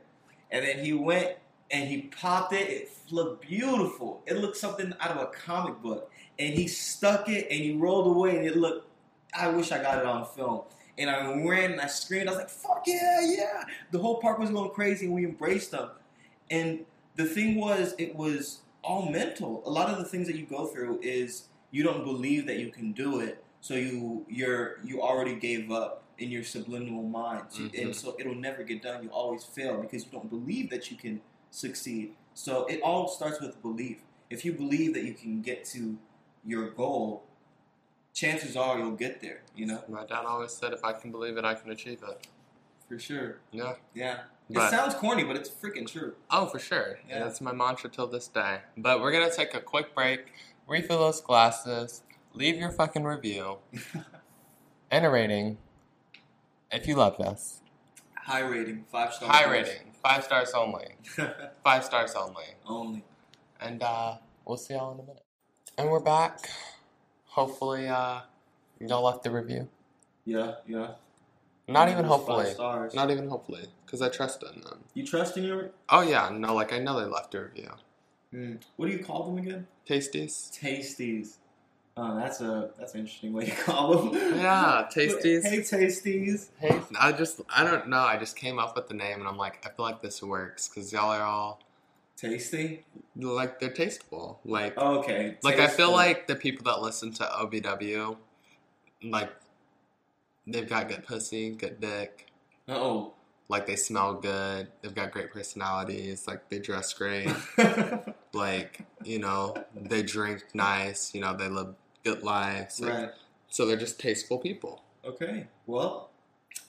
[SPEAKER 3] And then he went and he popped it. It looked beautiful. It looked something out of a comic book. And he stuck it and he rolled away and it looked. I wish I got it on film. And I ran and I screamed. I was like, "Fuck yeah, yeah!" The whole park was going crazy and we embraced them. And the thing was, it was all mental. A lot of the things that you go through is you don't believe that you can do it, so you you're you already gave up in your subliminal mind,
[SPEAKER 2] Mhm.
[SPEAKER 3] and so it'll never get done. You always fail because you don't believe that you can succeed. So it all starts with belief. If you believe that you can get to your goal, chances are you'll get there. You know,
[SPEAKER 2] My dad always said, if I can believe it, I can achieve it.
[SPEAKER 3] for sure.
[SPEAKER 2] Yeah.
[SPEAKER 3] Yeah, it sounds corny, but it's freaking true.
[SPEAKER 2] oh, for sure.
[SPEAKER 3] Yeah.
[SPEAKER 2] And that's my mantra till this day. But we're gonna take a quick break, refill those glasses, leave your fucking review [LAUGHS] and a rating if you love this.
[SPEAKER 3] High rating, five stars.
[SPEAKER 2] High rating, five stars only. [LAUGHS] Five stars only.
[SPEAKER 3] Only.
[SPEAKER 2] And uh, we'll see y'all in a minute. And we're back. Hopefully, uh, y'all left the review.
[SPEAKER 3] Yeah, yeah.
[SPEAKER 2] Not even hopefully.
[SPEAKER 3] Five stars.
[SPEAKER 2] Not even hopefully, because I trust in them.
[SPEAKER 3] you trust in your?
[SPEAKER 2] Oh yeah, no, like I know they left a review.
[SPEAKER 3] Mm. What do you call them again?
[SPEAKER 2] Tasties.
[SPEAKER 3] Tasties. Oh, that's a that's an interesting way to call them.
[SPEAKER 2] Yeah, [LAUGHS] Tasties.
[SPEAKER 3] Hey, Tasties.
[SPEAKER 2] Hey, I just, I don't know. I just came up with the name, and I'm like, I feel like this works because y'all are all
[SPEAKER 3] Tasty.
[SPEAKER 2] like they're tasteful. Like, oh,
[SPEAKER 3] Okay.
[SPEAKER 2] like I feel like the people that listen to OBW, like, they've got good pussy, good dick.
[SPEAKER 3] Oh.
[SPEAKER 2] Like they smell good. They've got great personalities. Like they dress great. [LAUGHS] like you know, they drink nice. You know, they live good lives. Like,
[SPEAKER 3] right.
[SPEAKER 2] So they're just tasteful people.
[SPEAKER 3] Okay. Well,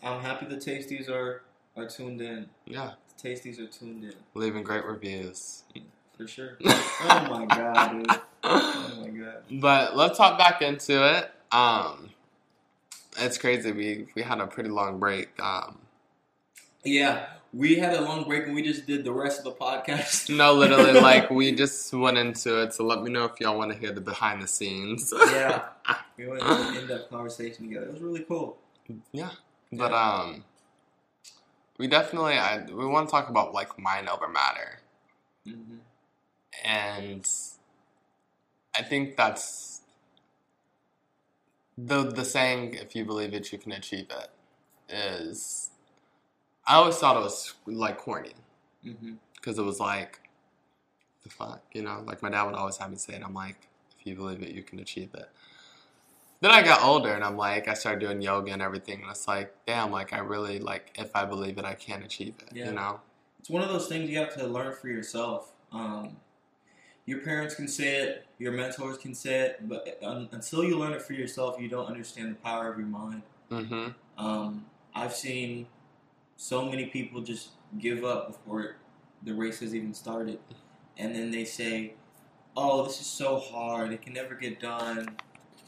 [SPEAKER 3] I'm happy the Tasties are are tuned in.
[SPEAKER 2] Yeah,
[SPEAKER 3] Tasties are tuned in
[SPEAKER 2] leaving great reviews.
[SPEAKER 3] for sure. [LAUGHS] oh my god, dude. Oh my god.
[SPEAKER 2] But let's hop back into it. Um, it's crazy. We we had a pretty long break. Um,
[SPEAKER 3] Yeah, we had a long break and we just did the rest of the podcast.
[SPEAKER 2] no, literally, [LAUGHS] like we just went into it. So let me know if y'all want to hear the behind the scenes.
[SPEAKER 3] yeah, we went into an [LAUGHS] in-depth conversation together. It was really cool.
[SPEAKER 2] yeah. But um, we definitely I we want to talk about like mind over matter,
[SPEAKER 3] hmm
[SPEAKER 2] and I think that's the the saying. If you believe it, you can achieve it. Is I always thought it was like corny. because it was like the fuck, you know. Like my dad would always have me say it. I'm like, if you believe it, you can achieve it. Then I got older, and I'm like, I started doing yoga and everything, and it's like, damn, like I really like if I believe it, I can achieve it.
[SPEAKER 3] Yeah.
[SPEAKER 2] You know?
[SPEAKER 3] It's one of those things you have to learn for yourself. Um, your parents can say it, your mentors can say it, but un- until you learn it for yourself, you don't understand the power of your mind.
[SPEAKER 2] Mm-hmm.
[SPEAKER 3] Um, I've seen so many people just give up before the race has even started, and then they say, "Oh, this is so hard; it can never get done."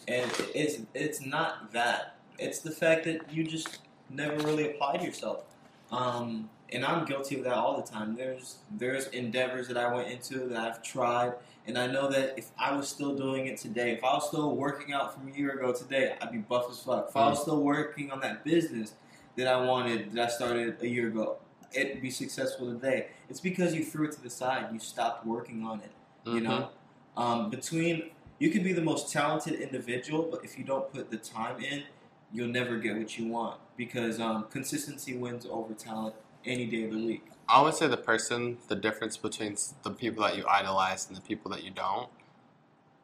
[SPEAKER 3] And it's it's not that. It's the fact that you just never really applied yourself. Um, and I'm guilty of that all the time. There's there's endeavors that I went into that I've tried, and I know that if I was still doing it today, if I was still working out from a year ago today, I'd be buff as fuck. If I was still working on that business that I wanted that I started a year ago, it'd be successful today. It's because you threw it to the side. You stopped working on it. You
[SPEAKER 2] Mhm.
[SPEAKER 3] know, um, between you could be the most talented individual, but if you don't put the time in, you'll never get what you want because um, consistency wins over talent any day of the week.
[SPEAKER 2] I would say the person, the difference between the people that you idolize and the people that you don't,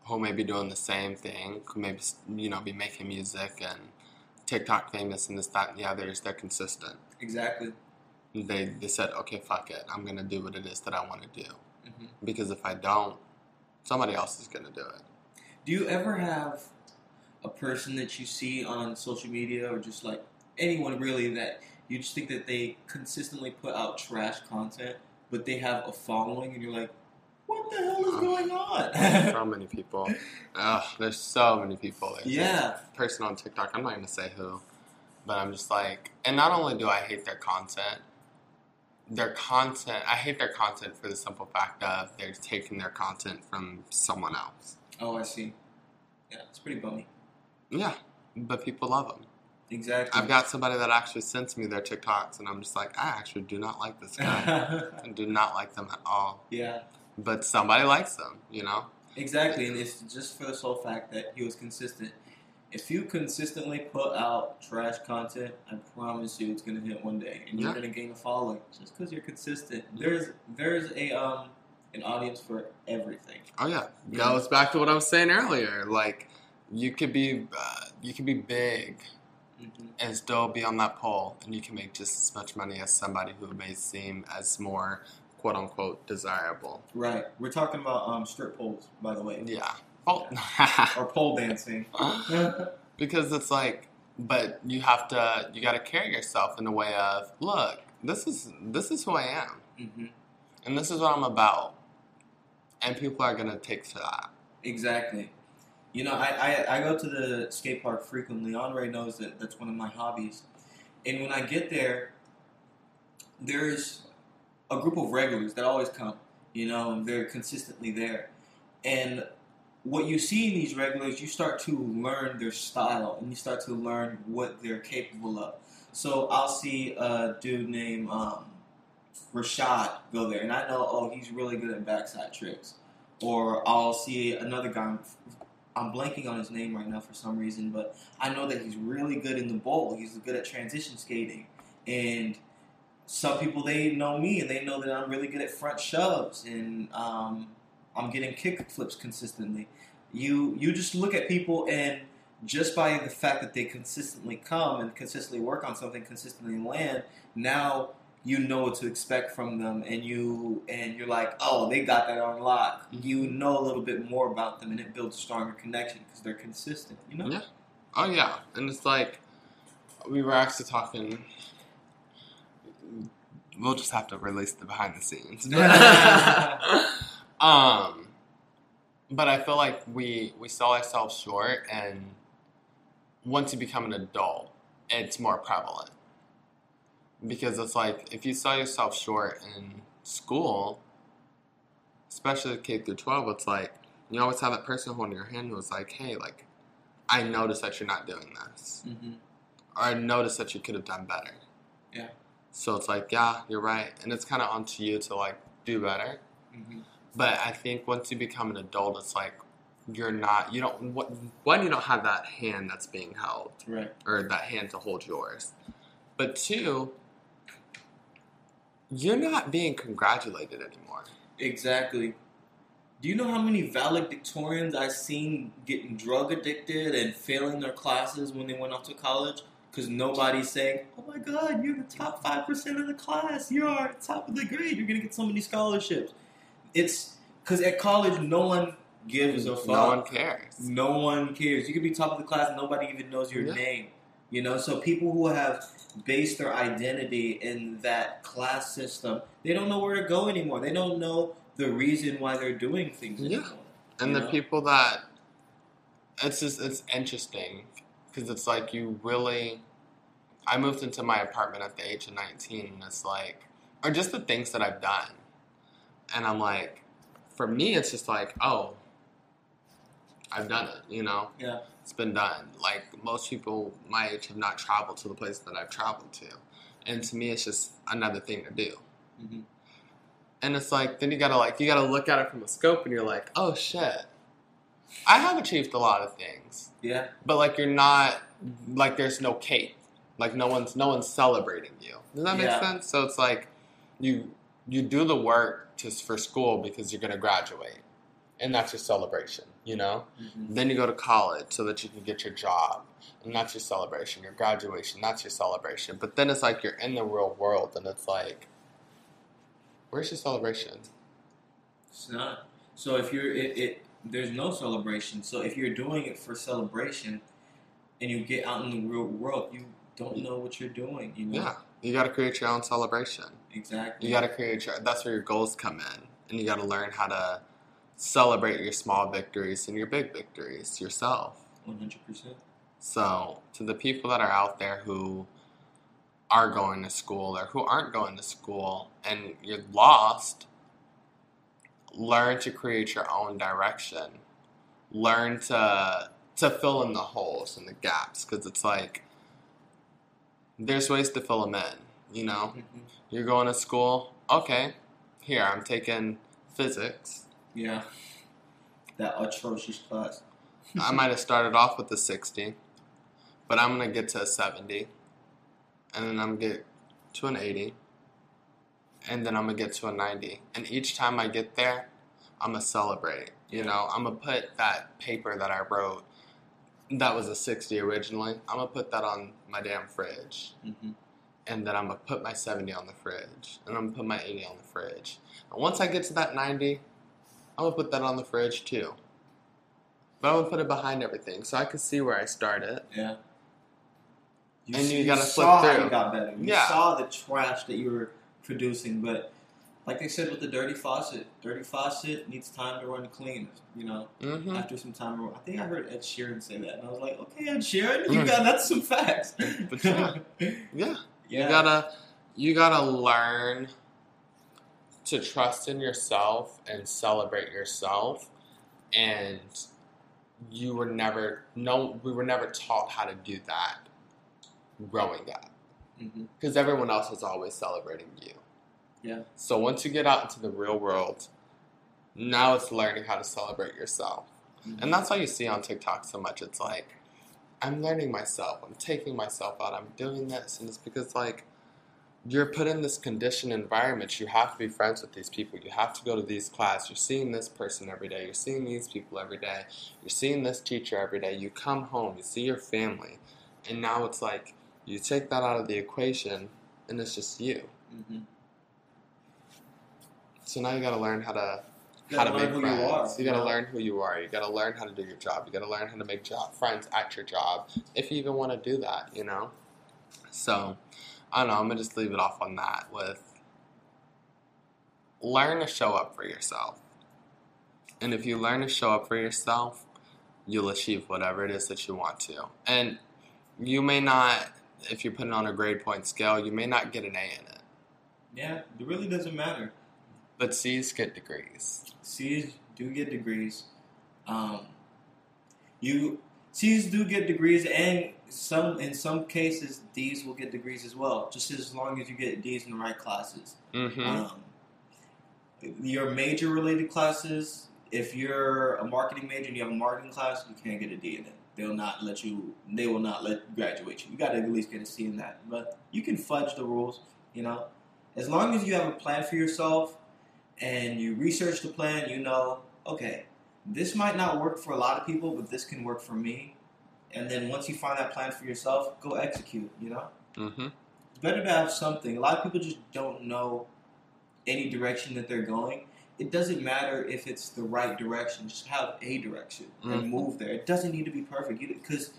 [SPEAKER 2] who may be doing the same thing, who may be, you know, be making music and TikTok famous and this, that, and the other, is they're consistent.
[SPEAKER 3] Exactly.
[SPEAKER 2] They, they said, okay, fuck it. I'm going to do what it is that I want to do.
[SPEAKER 3] hmm
[SPEAKER 2] Because if I don't, somebody else is going to do it.
[SPEAKER 3] Do you ever have a person that you see on social media or just like anyone really that you just think that they consistently put out trash content, but they have a following, and you're like, what the hell is going on? [LAUGHS]
[SPEAKER 2] so [LAUGHS] many people. Ugh, there's so many people. There's
[SPEAKER 3] yeah.
[SPEAKER 2] person on TikTok. I'm not gonna say who, but I'm just like, and not only do I hate their content, their content. I hate their content for the simple fact of they're taking their content from someone else.
[SPEAKER 3] Oh, I see. Yeah, it's pretty bummy.
[SPEAKER 2] Yeah, but people love them.
[SPEAKER 3] Exactly.
[SPEAKER 2] I've got somebody that actually sends me their TikToks, and I'm just like, I actually do not like this guy. [LAUGHS] I do not like them at all.
[SPEAKER 3] yeah,
[SPEAKER 2] But somebody likes them, you know.
[SPEAKER 3] exactly. And it's just for the sole fact that he was consistent. If you consistently put out trash content, I promise you it's gonna hit one day, and you're
[SPEAKER 2] Yeah.
[SPEAKER 3] gonna gain a following just because you're consistent. There's there's a um an audience for everything.
[SPEAKER 2] Oh yeah,
[SPEAKER 3] Yeah.
[SPEAKER 2] goes back to what I was saying earlier. Like, you could be, uh, you could be big
[SPEAKER 3] hmm
[SPEAKER 2] and still be on that pole, and you can make just as much money as somebody who may seem as more quote unquote desirable.
[SPEAKER 3] Right. We're talking about um strip poles, by the way,
[SPEAKER 2] Yeah. Well, [LAUGHS]
[SPEAKER 3] or pole dancing. [LAUGHS]
[SPEAKER 2] because it's like, but you have to, you got to carry yourself in a way of, look, this is this is who I am,
[SPEAKER 3] hmm
[SPEAKER 2] and this is what I'm about, and people are gonna take to that.
[SPEAKER 3] Exactly. You know, I, I, I go to the skate park frequently. Andre knows that that's one of my hobbies. And when I get there, there's a group of regulars that always come, you know, and they're consistently there. And what you see in these regulars, you start to learn their style and you start to learn what they're capable of. So I'll see a dude named um, Rashad go there, and I know, oh, he's really good at backside tricks. Or I'll see another guy. I'm, blanking on his name right now for some reason, but I know that he's really good in the bowl. He's good at transition skating, and some people they know me and they know that I'm really good at front shoves, and um, I'm getting kick flips consistently. You you just look at people and just by the fact that they consistently come and consistently work on something, consistently land, now you know what to expect from them, and you and you're like, oh, they got that on lock. You know a little bit more about them, and it builds a stronger connection because they're consistent. You know?
[SPEAKER 2] Yeah. Oh yeah, and it's like we were actually talking. We'll just have to release the behind the scenes. [LAUGHS] [LAUGHS] um, but I feel like we we sell ourselves short, and once you become an adult, it's more prevalent because it's like if you sell yourself short in school, especially K through twelve, it's like you always have that person holding your hand who's like, "Hey, like." I noticed that you're not doing this.
[SPEAKER 3] hmm
[SPEAKER 2] Or I noticed that you could have done better.
[SPEAKER 3] Yeah.
[SPEAKER 2] So it's like, yeah, you're right. And it's kind of onto you to like do better.
[SPEAKER 3] hmm
[SPEAKER 2] But I think once you become an adult, it's like you're not, you don't, what, one, you don't have that hand that's being held
[SPEAKER 3] Right.
[SPEAKER 2] or that hand to hold yours. But two, you're not being congratulated anymore.
[SPEAKER 3] Exactly. Do you know how many valedictorians I've seen getting drug addicted and failing their classes when they went off to college? Because nobody's saying, oh my god, you're the top 5% of the class. You are top of the grade. You're going to get so many scholarships. It's because at college, no one gives a fuck.
[SPEAKER 2] No one cares.
[SPEAKER 3] No one cares. You could be top of the class and nobody even knows your
[SPEAKER 2] Yeah.
[SPEAKER 3] name. You know, so people who have based their identity in that class system, they don't know where to go anymore. They don't know the reason why they're doing things
[SPEAKER 2] Yeah.
[SPEAKER 3] anymore.
[SPEAKER 2] and the
[SPEAKER 3] know?
[SPEAKER 2] people that it's just it's interesting because it's like you really i moved into my apartment at the age of 19 and it's like or just the things that i've done and i'm like for me it's just like oh i've done it you know
[SPEAKER 3] Yeah.
[SPEAKER 2] It's been done. Like most people my age have not traveled to the place that i've traveled to. And to me it's just another thing to do.
[SPEAKER 3] Mhm.
[SPEAKER 2] and it's like then you gotta like you gotta look at it from a scope and you're like oh shit. I have achieved a lot of things.
[SPEAKER 3] Yeah.
[SPEAKER 2] but like you're not like there's no cake. Like no one's no one's celebrating you. Does that make
[SPEAKER 3] Yeah.
[SPEAKER 2] sense? So it's like you you do the work just for school because you're gonna graduate. And that's your celebration you know
[SPEAKER 3] Mhm.
[SPEAKER 2] then you go to college so that you can get your job and that's your celebration your graduation that's your celebration but then it's like you're in the real world and it's like where's your celebration
[SPEAKER 3] It's not. So if you're it, it there's no celebration. So if you're doing it for celebration and you get out in the real world, you don't know what you're doing, you know?
[SPEAKER 2] yeah you got to create your own celebration
[SPEAKER 3] Exactly.
[SPEAKER 2] You got to create your. That's where your goals come in, and you got to learn how to celebrate your small victories and your big victories yourself.
[SPEAKER 3] one hundred percent.
[SPEAKER 2] So, to the people that are out there who are going to school or who aren't going to school, and you're lost, learn to create your own direction. Learn to to fill in the holes and the gaps, because it's like there's ways to fill them in. You know, mm-hmm. you're going to school. Okay, here I'm taking physics.
[SPEAKER 3] Yeah. That atrocious class.
[SPEAKER 2] I might have started off with a 60, but I'm gonna get to a 70, and then I'm gonna get to an 80, and then I'm gonna get to a 90. And each time I get there, I'm gonna celebrate. You know, I'm gonna put that paper that I wrote that was a 60 originally. I'm gonna put that on my damn fridge.
[SPEAKER 3] Mm-hmm.
[SPEAKER 2] and then I'm gonna put my 70 on the fridge, and I'm gonna put my 80 on the fridge. And once I get to that 90, I'm gonna put that on the fridge too. But I'm gonna put it behind everything so I can see where I started.
[SPEAKER 3] Yeah. You,
[SPEAKER 2] And you
[SPEAKER 3] s-
[SPEAKER 2] gotta
[SPEAKER 3] saw
[SPEAKER 2] flip
[SPEAKER 3] how
[SPEAKER 2] through.
[SPEAKER 3] you got better. You
[SPEAKER 2] Yeah.
[SPEAKER 3] saw the trash that you were producing, but like they said with the dirty faucet, dirty faucet needs time to run clean. You know,
[SPEAKER 2] Mm-hmm.
[SPEAKER 3] after some time, I think I heard Ed Sheeran say that, and I was like, okay, Ed Sheeran, you got that's some facts.
[SPEAKER 2] But yeah. Yeah,
[SPEAKER 3] yeah,
[SPEAKER 2] you gotta, you gotta learn to trust in yourself and celebrate yourself. And you were never, no, we were never taught how to do that growing up.
[SPEAKER 3] Mm-hmm.
[SPEAKER 2] because everyone else is always celebrating you.
[SPEAKER 3] Yeah.
[SPEAKER 2] So once you get out into the real world, now it's learning how to celebrate yourself. Mm-hmm. And that's why you see on TikTok so much. It's like, I'm learning myself. I'm taking myself out. I'm doing this. And it's because, like, you're put in this conditioned environment. You have to be friends with these people. You have to go to these classes. You're seeing this person every day. You're seeing these people every day. You're seeing this teacher every day. You come home. You see your family. And now it's like, you take that out of the equation, and it's just you.
[SPEAKER 3] hmm
[SPEAKER 2] So now you got to learn how to how to make friends.
[SPEAKER 3] you.
[SPEAKER 2] You got to learn who you are. You got to learn how to do your job. You got to learn how to make job friends at your job if you even want to do that. You know. So I don't know. I'm gonna just leave it off on that with learn to show up for yourself. And if you learn to show up for yourself, you'll achieve whatever it is that you want to. And you may not, if you're putting on a grade point scale, you may not get an A in it.
[SPEAKER 3] Yeah, it really doesn't matter.
[SPEAKER 2] But C's get degrees.
[SPEAKER 3] C's do get degrees. Um, you C's do get degrees, and some in some cases D's will get degrees as well. Just as long as you get D's in the right classes.
[SPEAKER 2] Mm-hmm.
[SPEAKER 3] Um, your major related classes, if you're a marketing major and you have a marketing class, you can't get a D in it. They'll not let you. They will not let graduate you. You got to at least get a C in that. But you can fudge the rules. You know, as long as you have a plan for yourself and you research the plan, you know, okay, this might not work for a lot of people, but this can work for me. And then once you find that plan for yourself, go execute. You know
[SPEAKER 2] Mm-hmm.
[SPEAKER 3] it's better to have something. A lot of people just don't know any direction that they're going. It doesn't matter if it's the right direction. Just have a direction
[SPEAKER 2] Mhm.
[SPEAKER 3] and move there. It doesn't need to be perfect because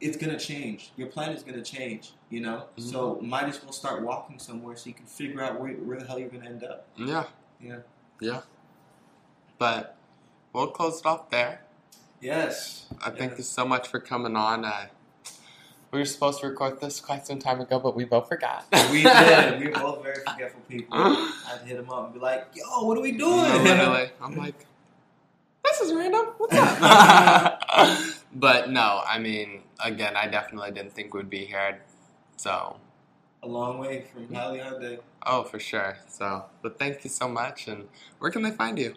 [SPEAKER 3] it's gonna change. Your plan is gonna change. You know,
[SPEAKER 2] Mhm.
[SPEAKER 3] so might as well start walking somewhere so you can figure out where, where the hell you're gonna end up.
[SPEAKER 2] Yeah.
[SPEAKER 3] Yeah.
[SPEAKER 2] Yeah. But we'll close it off there.
[SPEAKER 3] Yes.
[SPEAKER 2] I thank
[SPEAKER 3] Yes.
[SPEAKER 2] you so much for coming on. Uh, we were supposed to record this quite some time ago, but we both forgot.
[SPEAKER 3] We did. We were both very forgetful people. [LAUGHS] I'd hit him up and be like, "Yo, what are we doing?"
[SPEAKER 2] No, literally. [LAUGHS] I'm like, this is random. What's up? [LAUGHS] but no, I mean, again, I definitely didn't think we'd be here. So,
[SPEAKER 3] A long way from Halle
[SPEAKER 2] oh, for sure. So, but thank you so much. And where can they find you?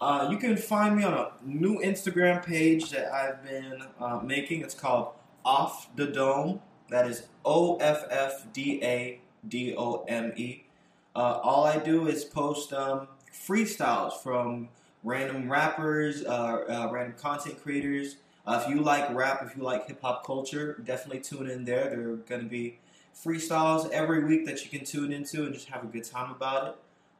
[SPEAKER 3] Uh, you can find me on a new Instagram page that I've been uh, making. It's called Off the Dome. That is O F F D A D O M E. Uh, all I do is post um, freestyles from random rappers, uh, uh, random content creators. Uh, if you like rap, if you like hip hop culture, definitely tune in there. There are going to be freestyles every week that you can tune into and just have a good time about it.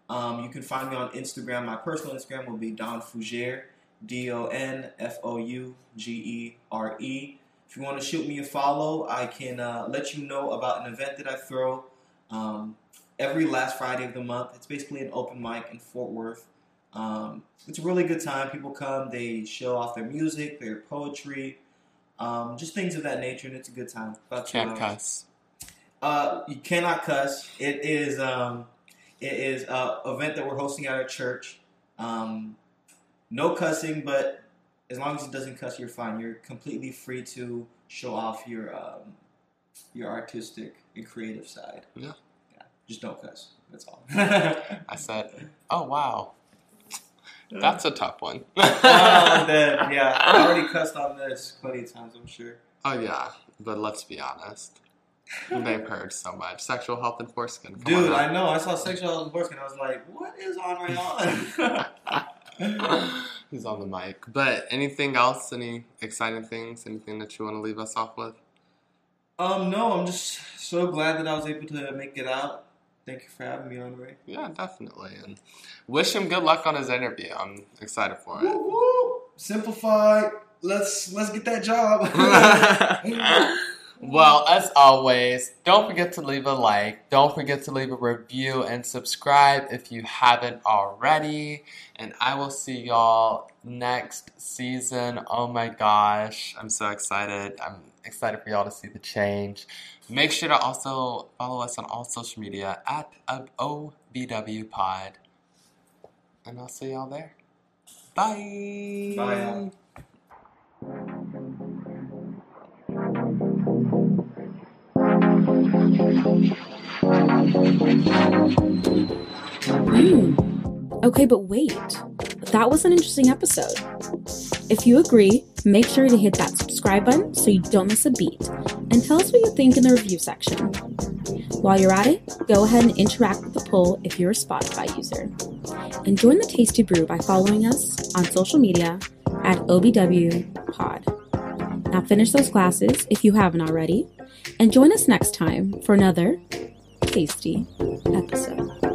[SPEAKER 3] Um, you can find me on Instagram. My personal Instagram will be Don Fougere, D O N F O U G E R E. If you want to shoot me a follow, I can uh, let you know about an event that I throw um, every last Friday of the month. It's basically an open mic in Fort Worth. Um, it's a really good time. People come, they show off their music, their poetry, um, just things of that nature, and it's a good time. About
[SPEAKER 2] Can't
[SPEAKER 3] hours.
[SPEAKER 2] cuss.
[SPEAKER 3] Uh, you cannot cuss. It is um, it is a event that we're hosting at our church. Um, no cussing, but as long as it doesn't cuss, you're fine. You're completely free to show off your um, your artistic and creative side.
[SPEAKER 2] Yeah.
[SPEAKER 3] yeah. Just don't cuss. That's all. [LAUGHS]
[SPEAKER 2] I said, oh, wow. That's a tough one. [LAUGHS]
[SPEAKER 3] oh, then, yeah, I already cussed on this plenty of times. I'm sure.
[SPEAKER 2] Oh yeah, but let's be honest. They've [LAUGHS] heard so much. Sexual health enforcement. Come
[SPEAKER 3] Dude, I know. I saw sexual enforcement. I was like, "What is on right [LAUGHS] on?"
[SPEAKER 2] He's on the mic. But anything else? Any exciting things? Anything that you want to leave us off with?
[SPEAKER 3] Um, no, I'm just so glad that I was able to make it out. Thank you for having me on, Ray.
[SPEAKER 2] Yeah, definitely. And wish him good luck on his interview. I'm excited for
[SPEAKER 3] Woo,
[SPEAKER 2] it.
[SPEAKER 3] woo. Simplify. Let's let's get that job. [LAUGHS]
[SPEAKER 2] well, as always, don't forget to leave a like. Don't forget to leave a review and subscribe if you haven't already. And I will see y'all next season. Oh my gosh, I'm so excited. I'm excited for y'all to see the change. Make sure to also follow us on all social media at OBW Pod. And I'll see y'all there. Bye.
[SPEAKER 3] Bye,
[SPEAKER 4] Hmm. Okay, but wait. That was an interesting episode. If you agree, make sure to hit that subscribe button so you don't miss a beat. And tell us what you think in the review section. While you're at it, go ahead and interact with the poll if you're a Spotify user. And join the Tasty Brew by following us on social media at OBW Pod. Now finish those classes if you haven't already, and join us next time for another tasty episode.